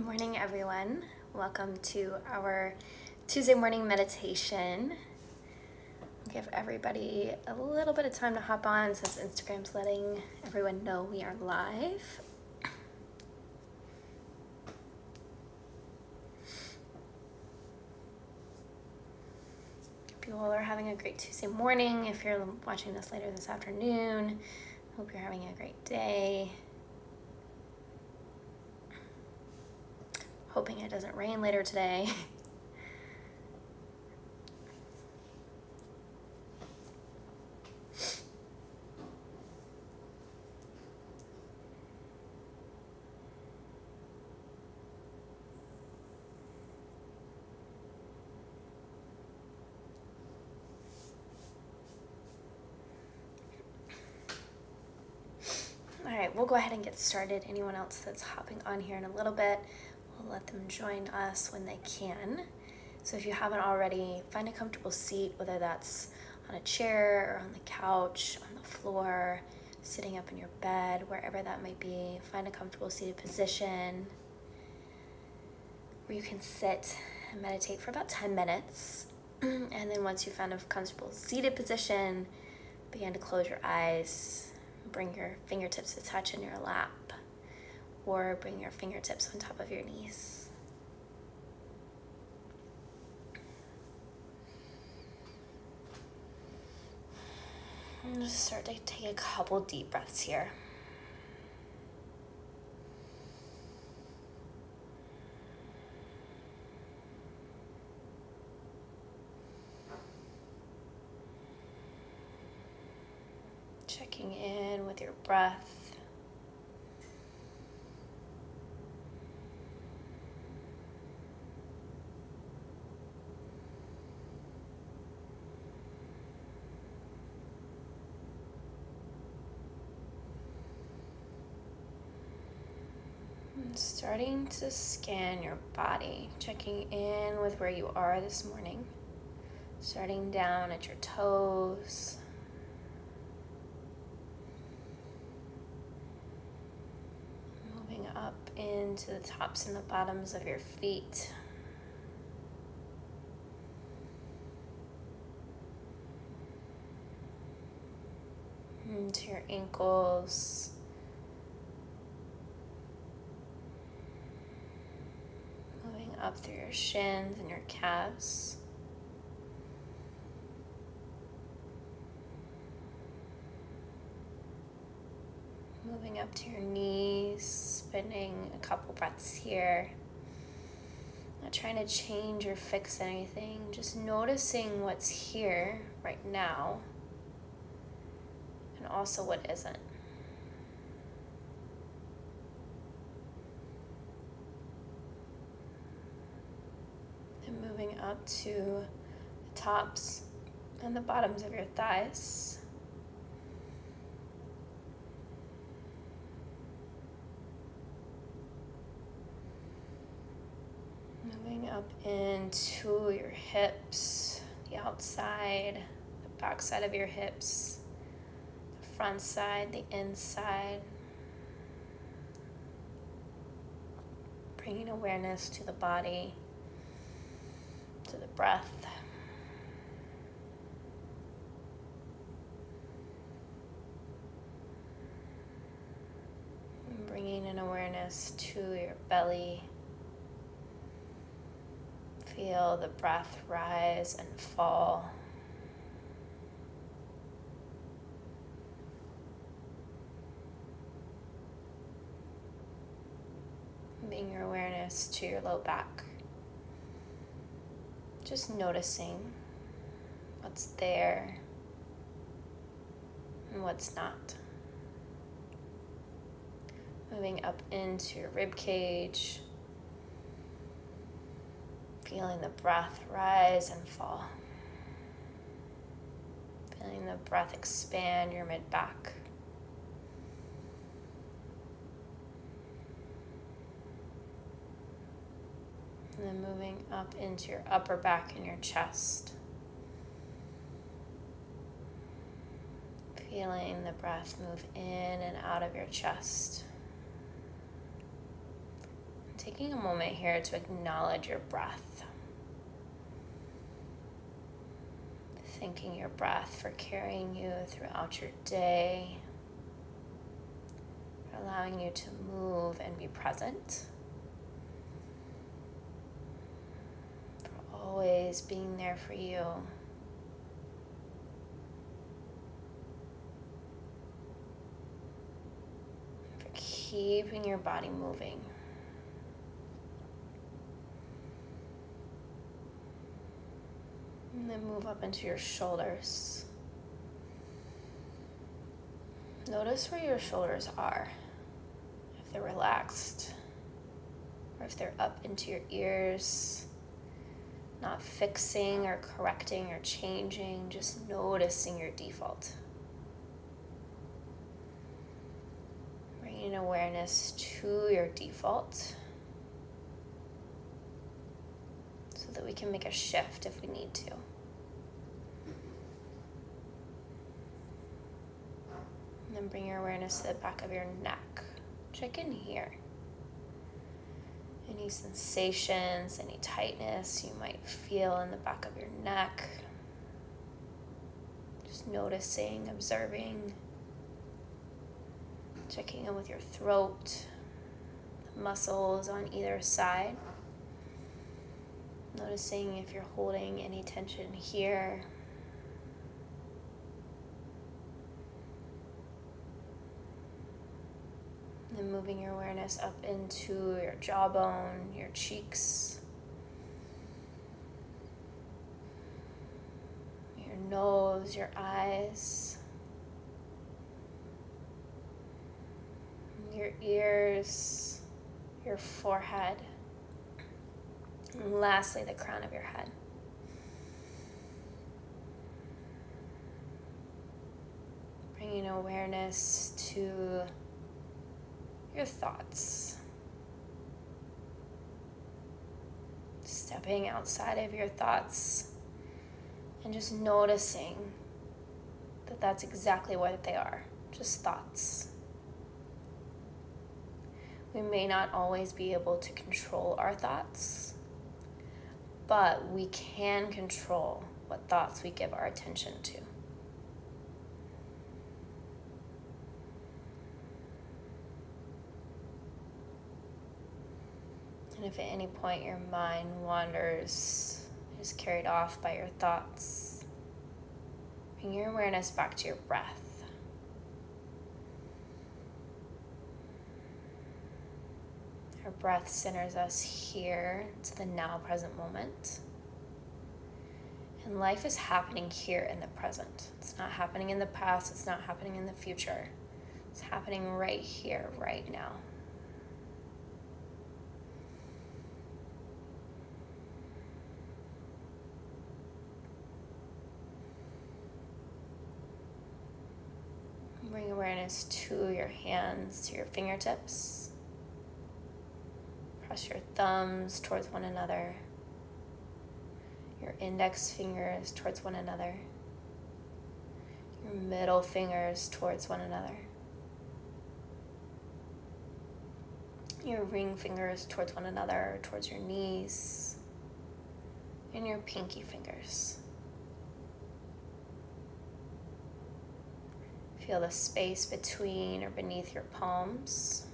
Good morning, everyone. Welcome to our Tuesday morning meditation. Give everybody a little bit of time to hop on since Instagram's letting everyone know we are live. Hope you all are having a great Tuesday morning. If you're watching this later this afternoon, hope you're having a great day. Hoping it doesn't rain later today. All right, we'll go ahead and get started. Anyone else that's hopping on here in a little bit, let them join us when they can. So if you haven't already, find a comfortable seat, whether that's on a chair or on the couch, on the floor, sitting up in your bed, wherever that might be. Find a comfortable seated position where you can sit and meditate for about 10 minutes. and then once you found a comfortable seated position, begin to close your eyes, bring your fingertips to touch in your lap or bring your fingertips on top of your knees. And just start to take a couple deep breaths here. Checking in with your breath. Starting to scan your body, checking in with where you are this morning, starting down at your toes. Moving up into the tops and the bottoms of your feet. Into your ankles up through your shins and your calves. Moving up to your knees, spending a couple breaths here. Not trying to change or fix anything, just noticing what's here right now and also what isn't. moving up to the tops and the bottoms of your thighs. Moving up into your hips, the outside, the back side of your hips, the front side, the inside. Bringing awareness to the body breath. Bringing an awareness to your belly. Feel the breath rise and fall. Bring your awareness to your low back. Just noticing what's there and what's not. Moving up into your rib cage, feeling the breath rise and fall. Feeling the breath expand your mid back. and then moving up into your upper back and your chest. Feeling the breath move in and out of your chest. taking a moment here to acknowledge your breath. Thanking your breath for carrying you throughout your day, allowing you to move and be present, for always being there for you. For keeping your body moving. And then move up into your shoulders. Notice where your shoulders are. If they're relaxed, or if they're up into your ears. Not fixing or correcting or changing, just noticing your default. Bringing awareness to your default. so that we can make a shift if we need to. And then bring your awareness to the back of your neck. Check in here. Any sensations, any tightness you might feel in the back of your neck. Just noticing, observing, checking in with your throat, the muscles on either side. Noticing if you're holding any tension here. And moving your awareness up into your jawbone, your cheeks, your nose, your eyes, your ears, your forehead. And lastly, the crown of your head. Bringing awareness to your thoughts. Stepping outside of your thoughts and just noticing that that's exactly what they are just thoughts. We may not always be able to control our thoughts but we can control what thoughts we give our attention to. And if at any point your mind wanders, is carried off by your thoughts, bring your awareness back to your breath. Our breath centers us here to the now present moment. And life is happening here in the present. It's not happening in the past, it's not happening in the future. It's happening right here, right now. Bring awareness to your hands, to your fingertips. Press your thumbs towards one another, your index fingers towards one another, your middle fingers towards one another, your ring fingers towards one another, towards your knees, and your pinky fingers. Feel the space between or beneath your palms.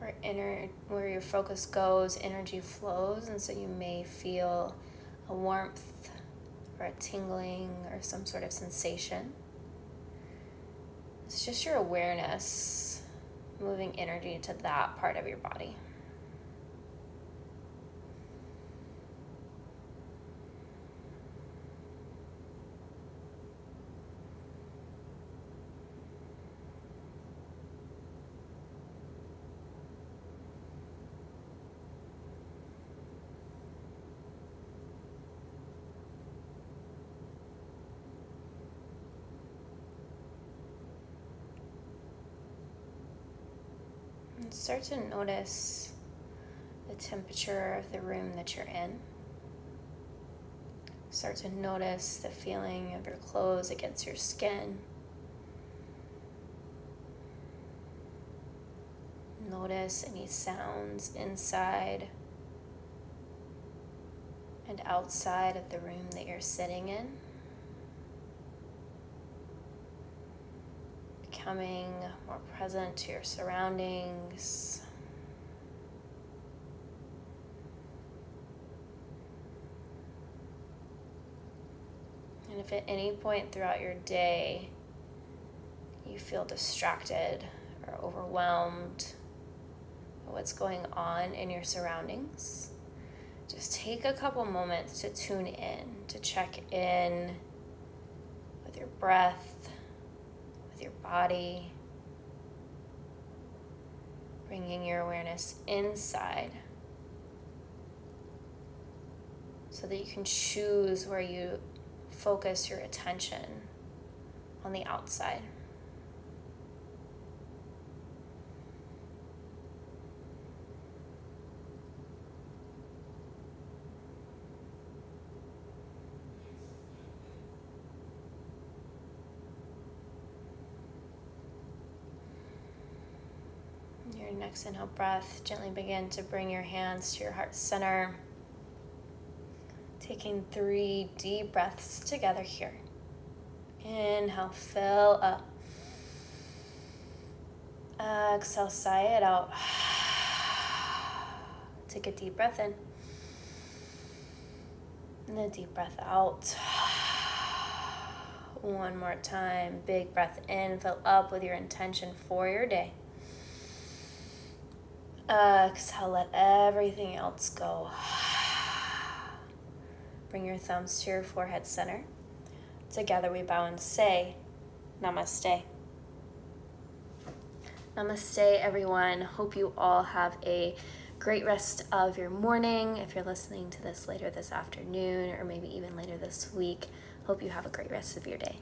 where inner where your focus goes energy flows and so you may feel a warmth or a tingling or some sort of sensation it's just your awareness moving energy to that part of your body start to notice the temperature of the room that you're in. Start to notice the feeling of your clothes against your skin. Notice any sounds inside and outside of the room that you're sitting in. Becoming more present to your surroundings. And if at any point throughout your day you feel distracted or overwhelmed by what's going on in your surroundings, just take a couple moments to tune in, to check in with your breath, body, bringing your awareness inside so that you can choose where you focus your attention on the outside. Your next inhale breath, gently begin to bring your hands to your heart center. Taking three deep breaths together here. Inhale, fill up. Exhale, sigh it out. Take a deep breath in. And a deep breath out. One more time. Big breath in. Fill up with your intention for your day. Uh, Exhale, let everything else go. Bring your thumbs to your forehead center. Together we bow and say, Namaste. Namaste, everyone. Hope you all have a great rest of your morning. If you're listening to this later this afternoon or maybe even later this week, hope you have a great rest of your day.